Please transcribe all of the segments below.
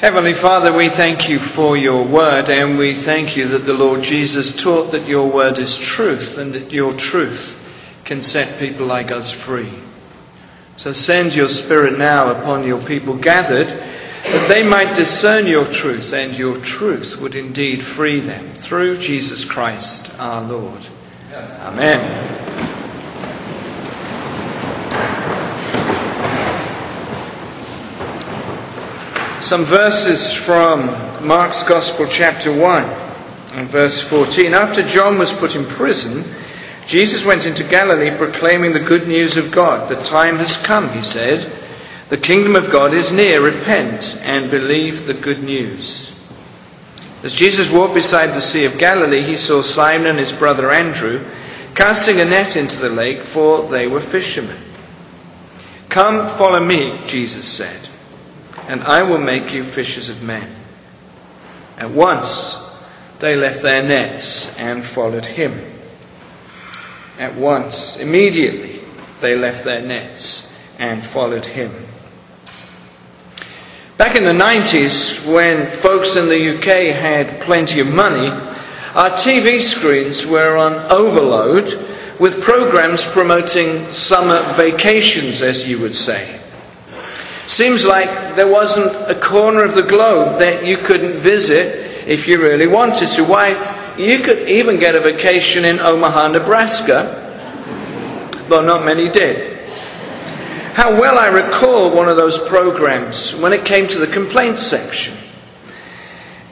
Heavenly Father, we thank you for your word, and we thank you that the Lord Jesus taught that your word is truth and that your truth can set people like us free. So send your Spirit now upon your people gathered, that they might discern your truth, and your truth would indeed free them through Jesus Christ our Lord. Amen. Some verses from Mark's Gospel, chapter 1, and verse 14. After John was put in prison, Jesus went into Galilee proclaiming the good news of God. The time has come, he said. The kingdom of God is near. Repent and believe the good news. As Jesus walked beside the Sea of Galilee, he saw Simon and his brother Andrew casting a net into the lake, for they were fishermen. Come, follow me, Jesus said and I will make you fishers of men. At once they left their nets and followed him. At once, immediately, they left their nets and followed him. Back in the 90s, when folks in the UK had plenty of money, our TV screens were on overload with programs promoting summer vacations, as you would say. Seems like there wasn't a corner of the globe that you couldn't visit if you really wanted to. Why, you could even get a vacation in Omaha, Nebraska, though not many did. How well I recall one of those programs when it came to the complaints section.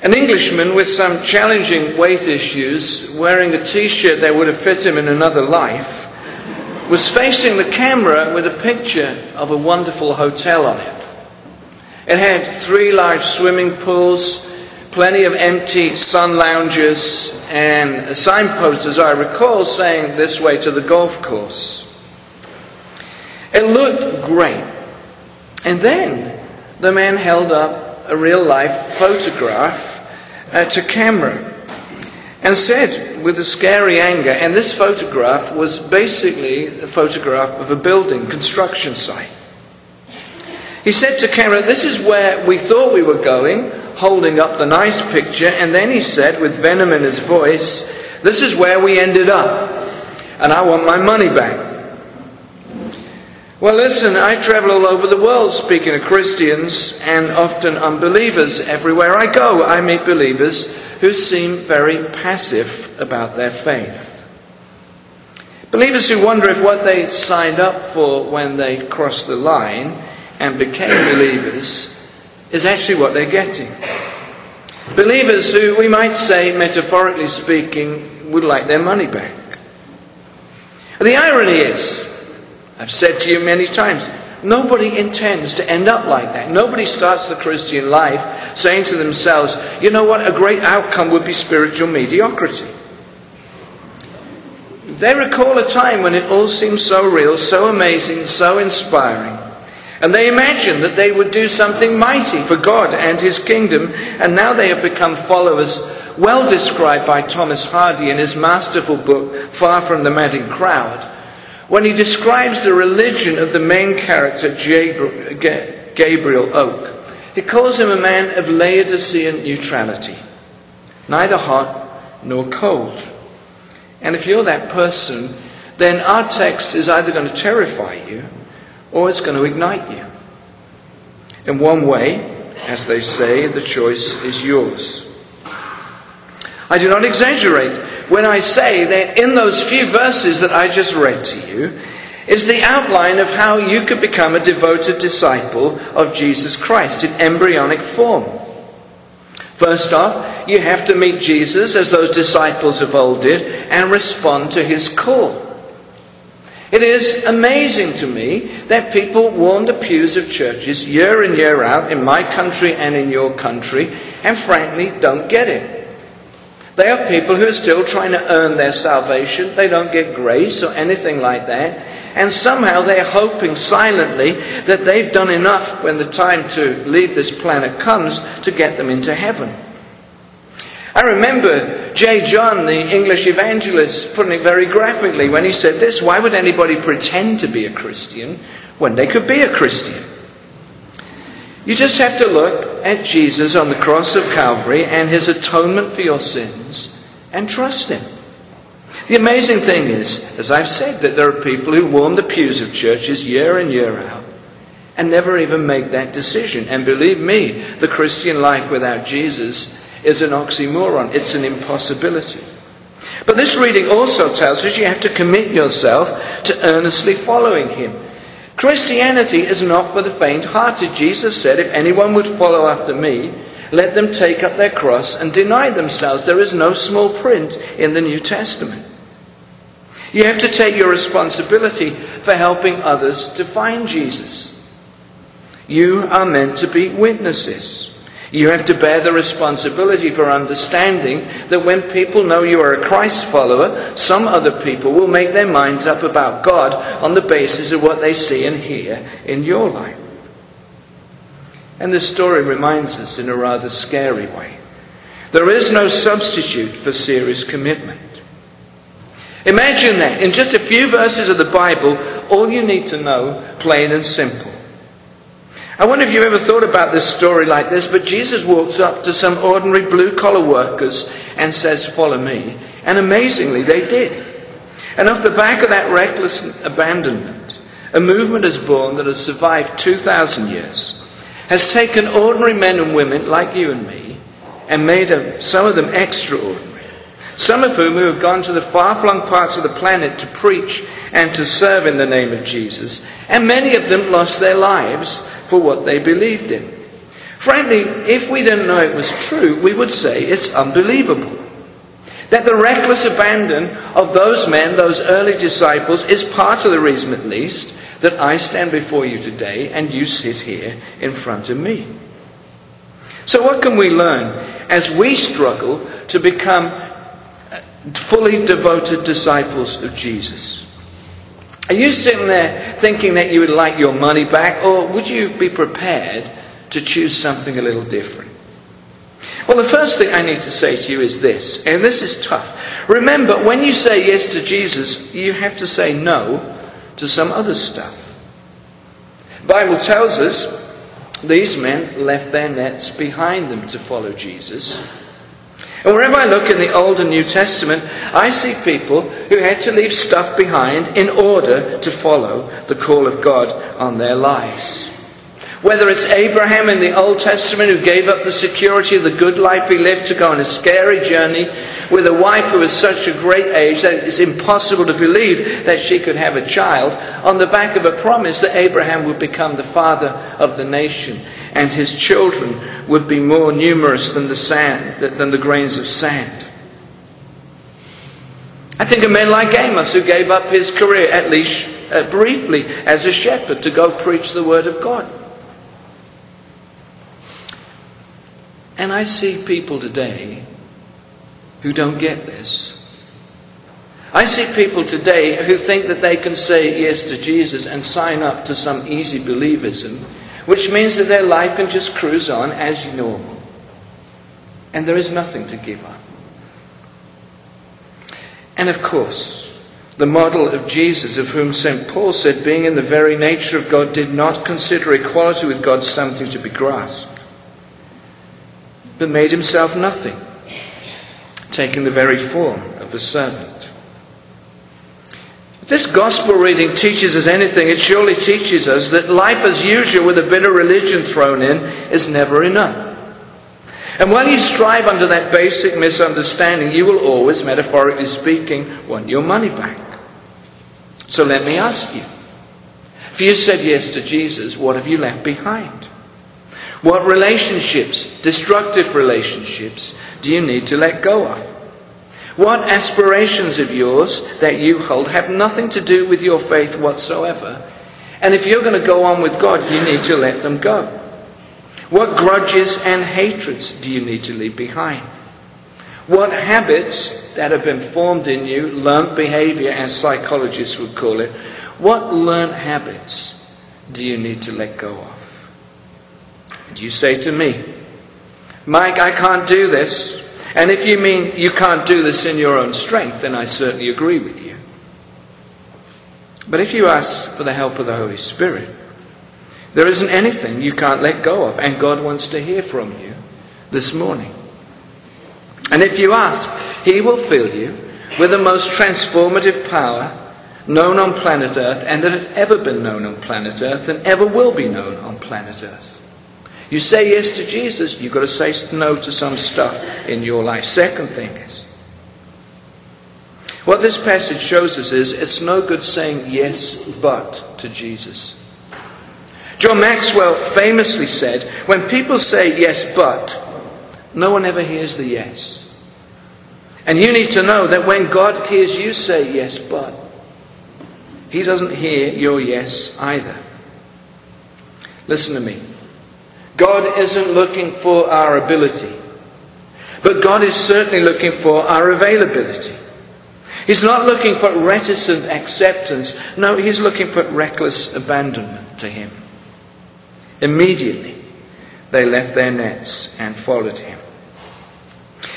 An Englishman with some challenging weight issues, wearing a t shirt that would have fit him in another life, was facing the camera with a picture of a wonderful hotel on it. It had three large swimming pools, plenty of empty sun lounges, and a signpost, as I recall, saying this way to the golf course. It looked great. And then the man held up a real life photograph uh, to camera and said with a scary anger, and this photograph was basically a photograph of a building, construction site. He said to camera, This is where we thought we were going, holding up the nice picture, and then he said, with venom in his voice, This is where we ended up, and I want my money back. Well, listen, I travel all over the world speaking to Christians and often unbelievers. Everywhere I go, I meet believers who seem very passive about their faith. Believers who wonder if what they signed up for when they crossed the line and became believers is actually what they're getting. Believers who, we might say, metaphorically speaking, would like their money back. The irony is, I've said to you many times, Nobody intends to end up like that. Nobody starts the Christian life saying to themselves, you know what, a great outcome would be spiritual mediocrity. They recall a time when it all seemed so real, so amazing, so inspiring. And they imagine that they would do something mighty for God and His kingdom, and now they have become followers, well described by Thomas Hardy in his masterful book, Far from the Madding Crowd when he describes the religion of the main character, Gabriel Oak, he calls him a man of Laodicean neutrality, neither hot nor cold. And if you're that person, then our text is either going to terrify you or it's going to ignite you. In one way, as they say, the choice is yours. I do not exaggerate when I say that in those few verses that I just read to you is the outline of how you could become a devoted disciple of Jesus Christ in embryonic form. First off, you have to meet Jesus as those disciples of old did and respond to his call. It is amazing to me that people warn the pews of churches year in, year out in my country and in your country and frankly don't get it. They are people who are still trying to earn their salvation. They don't get grace or anything like that. And somehow they're hoping silently that they've done enough when the time to leave this planet comes to get them into heaven. I remember J. John, the English evangelist, putting it very graphically when he said this Why would anybody pretend to be a Christian when they could be a Christian? You just have to look at Jesus on the cross of Calvary and his atonement for your sins and trust him. The amazing thing is, as I've said, that there are people who warm the pews of churches year in, year out, and never even make that decision. And believe me, the Christian life without Jesus is an oxymoron, it's an impossibility. But this reading also tells us you have to commit yourself to earnestly following Him. Christianity is not for the faint hearted. Jesus said, If anyone would follow after me, let them take up their cross and deny themselves. There is no small print in the New Testament. You have to take your responsibility for helping others to find Jesus. You are meant to be witnesses. You have to bear the responsibility for understanding that when people know you are a Christ follower, some other people will make their minds up about God on the basis of what they see and hear in your life. And this story reminds us in a rather scary way. There is no substitute for serious commitment. Imagine that. In just a few verses of the Bible, all you need to know, plain and simple, I wonder if you've ever thought about this story like this, but Jesus walks up to some ordinary blue collar workers and says, Follow me. And amazingly, they did. And off the back of that reckless abandonment, a movement is born that has survived 2,000 years, has taken ordinary men and women like you and me and made some of them extraordinary. Some of whom who have gone to the far flung parts of the planet to preach and to serve in the name of Jesus. And many of them lost their lives for what they believed in. Frankly, if we didn't know it was true, we would say it's unbelievable. That the reckless abandon of those men, those early disciples, is part of the reason, at least, that I stand before you today and you sit here in front of me. So, what can we learn as we struggle to become fully devoted disciples of Jesus? Are you sitting there thinking that you would like your money back, or would you be prepared to choose something a little different? Well, the first thing I need to say to you is this, and this is tough. Remember, when you say yes to Jesus, you have to say no to some other stuff. The Bible tells us these men left their nets behind them to follow Jesus. And wherever I look in the Old and New Testament, I see people who had to leave stuff behind in order to follow the call of God on their lives. Whether it's Abraham in the Old Testament who gave up the security of the good life he lived to go on a scary journey with a wife who was such a great age that it's impossible to believe that she could have a child, on the back of a promise that Abraham would become the father of the nation and his children would be more numerous than the sand, than the grains of sand. I think of men like Amos who gave up his career, at least uh, briefly, as a shepherd to go preach the word of God. And I see people today who don't get this. I see people today who think that they can say yes to Jesus and sign up to some easy believism which means that their life can just cruise on as normal. And there is nothing to give up. And of course, the model of Jesus, of whom St. Paul said, being in the very nature of God, did not consider equality with God something to be grasped, but made himself nothing, taking the very form of a servant If this gospel reading teaches us anything, it surely teaches us that life as usual with a bit of religion thrown in is never enough. And while you strive under that basic misunderstanding, you will always, metaphorically speaking, want your money back. So let me ask you if you said yes to Jesus, what have you left behind? What relationships, destructive relationships, do you need to let go of? What aspirations of yours that you hold have nothing to do with your faith whatsoever. And if you're going to go on with God, you need to let them go. What grudges and hatreds do you need to leave behind? What habits that have been formed in you, learnt behavior as psychologists would call it, what learnt habits do you need to let go of? You say to me, Mike, I can't do this. And if you mean you can't do this in your own strength, then I certainly agree with you. But if you ask for the help of the Holy Spirit, There isn't anything you can't let go of, and God wants to hear from you this morning. And if you ask, He will fill you with the most transformative power known on planet Earth and that has ever been known on planet Earth and ever will be known on planet Earth. You say yes to Jesus, you've got to say no to some stuff in your life. Second thing is, what this passage shows us is it's no good saying yes but to Jesus. John Maxwell famously said, when people say yes but, no one ever hears the yes. And you need to know that when God hears you say yes but, he doesn't hear your yes either. Listen to me. God isn't looking for our ability, but God is certainly looking for our availability. He's not looking for reticent acceptance. No, he's looking for reckless abandonment to him. Immediately, they left their nets and followed him.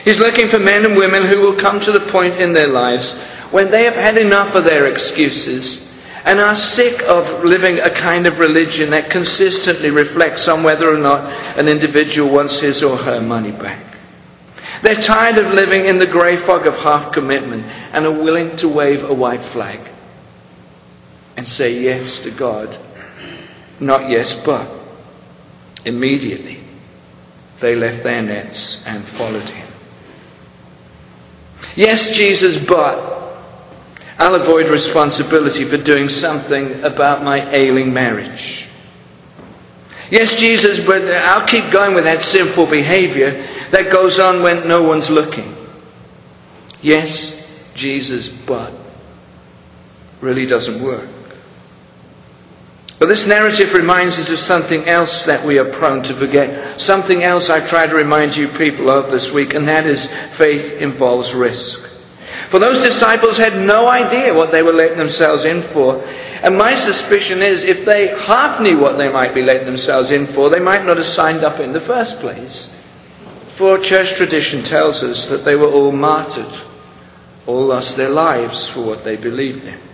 He's looking for men and women who will come to the point in their lives when they have had enough of their excuses and are sick of living a kind of religion that consistently reflects on whether or not an individual wants his or her money back. They're tired of living in the grey fog of half commitment and are willing to wave a white flag and say yes to God, not yes but. Immediately, they left their nets and followed him. Yes, Jesus, but I'll avoid responsibility for doing something about my ailing marriage. Yes, Jesus, but I'll keep going with that sinful behavior that goes on when no one's looking. Yes, Jesus, but really doesn't work. But this narrative reminds us of something else that we are prone to forget. Something else I try to remind you people of this week, and that is faith involves risk. For those disciples had no idea what they were letting themselves in for. And my suspicion is if they half knew what they might be letting themselves in for, they might not have signed up in the first place. For church tradition tells us that they were all martyred, all lost their lives for what they believed in.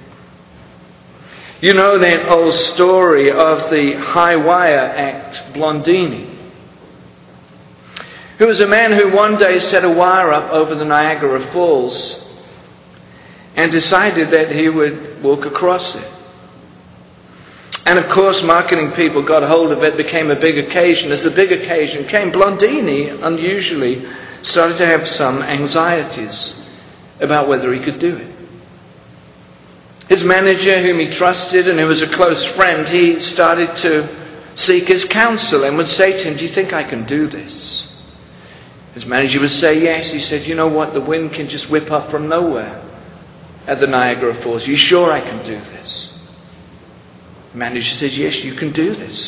You know that old story of the high wire act Blondini who was a man who one day set a wire up over the Niagara Falls and decided that he would walk across it. And of course, marketing people got hold of it, became a big occasion. As the big occasion came, Blondini unusually started to have some anxieties about whether he could do it. His manager, whom he trusted and who was a close friend, he started to seek his counsel and would say to him, Do you think I can do this? His manager would say yes. He said, You know what? The wind can just whip up from nowhere at the Niagara Falls. Are you sure I can do this? The manager said, Yes, you can do this.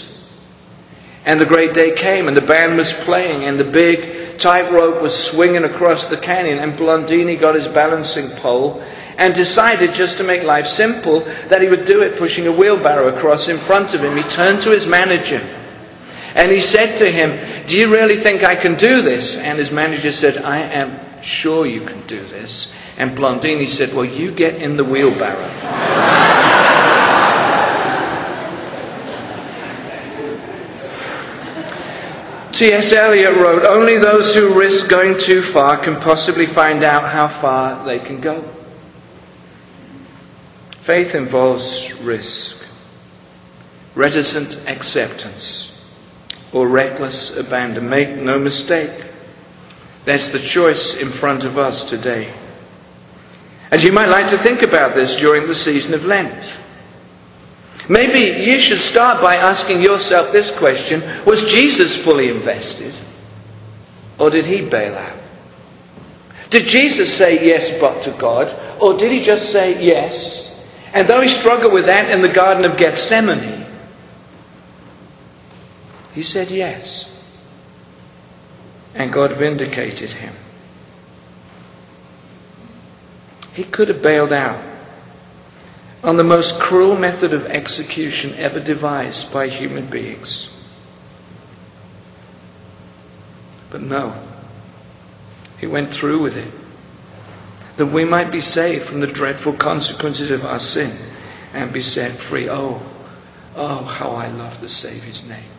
And the great day came, and the band was playing, and the big tightrope was swinging across the canyon, and Blondini got his balancing pole and decided, just to make life simple, that he would do it pushing a wheelbarrow across in front of him. He turned to his manager and he said to him, Do you really think I can do this? And his manager said, I am sure you can do this. And Blondini said, Well, you get in the wheelbarrow. T.S. Eliot wrote, Only those who risk going too far can possibly find out how far they can go. Faith involves risk, reticent acceptance, or reckless abandon. Make no mistake, that's the choice in front of us today. And you might like to think about this during the season of Lent. Maybe you should start by asking yourself this question Was Jesus fully invested? Or did he bail out? Did Jesus say yes but to God? Or did he just say yes? And though he struggled with that in the Garden of Gethsemane, he said yes. And God vindicated him. He could have bailed out on the most cruel method of execution ever devised by human beings. But no, he went through with it that we might be saved from the dreadful consequences of our sin and be set free. Oh, Oh, how I love the Saviour's name.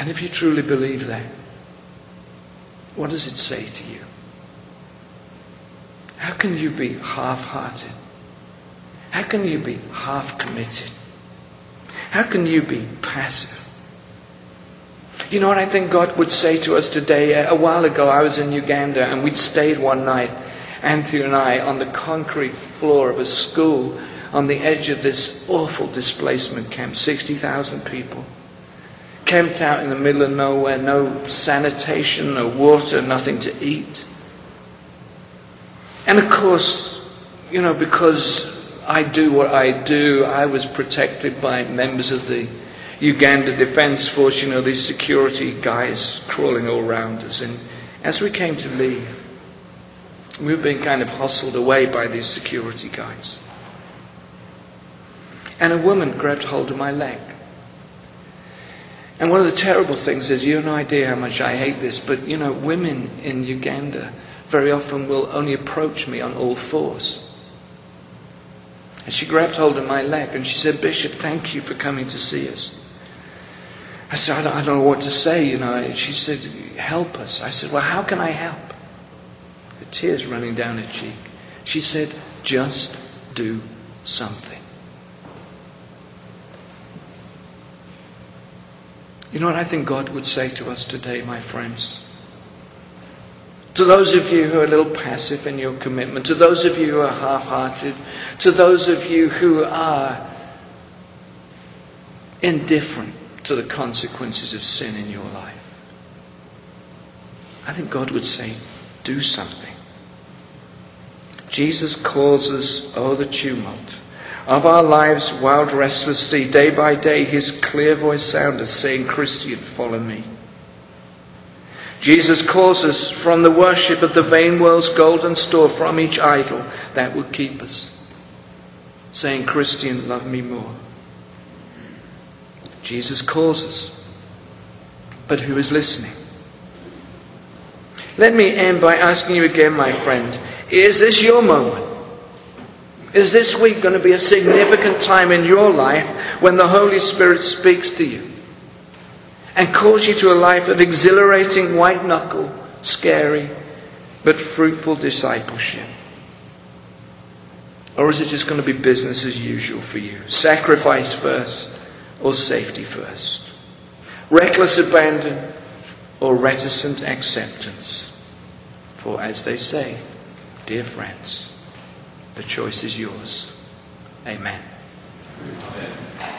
And if you truly believe that, what does it say to you? How can you be half hearted? How can you be half committed? How can you be passive? You know what I think God would say to us today? A while ago, I was in Uganda and we'd stayed one night, Anthony and I, on the concrete floor of a school on the edge of this awful displacement camp 60,000 people. Camped out in the middle of nowhere, no sanitation, no water, nothing to eat. And of course, you know, because I do what I do, I was protected by members of the Uganda Defence Force, you know, these security guys crawling all around us. And as we came to leave, we were being kind of hustled away by these security guys. And a woman grabbed hold of my leg. And one of the terrible things is, you have no idea how much I hate this, but you know, women in Uganda very often will only approach me on all fours. And she grabbed hold of my leg and she said, Bishop, thank you for coming to see us. I said, I don't, I don't know what to say, you know. She said, help us. I said, well, how can I help? The tears running down her cheek. She said, just do something. You know what I think God would say to us today, my friends? To those of you who are a little passive in your commitment, to those of you who are half hearted, to those of you who are indifferent to the consequences of sin in your life, I think God would say, do something. Jesus calls us, oh, the tumult of our lives, wild, restless sea. Day by day, his clear voice sounded, saying, Christian, follow me. Jesus calls us from the worship of the vain world's golden store, from each idol that would keep us, saying, Christian, love me more. Jesus calls us, but who is listening? Let me end by asking you again, my friend, is this your moment? Is this week going to be a significant time in your life when the Holy Spirit speaks to you and calls you to a life of exhilarating, white knuckle, scary, but fruitful discipleship? Or is it just going to be business as usual for you? Sacrifice first or safety first? Reckless abandon or reticent acceptance? For as they say, dear friends, the choice is yours. Amen. Amen.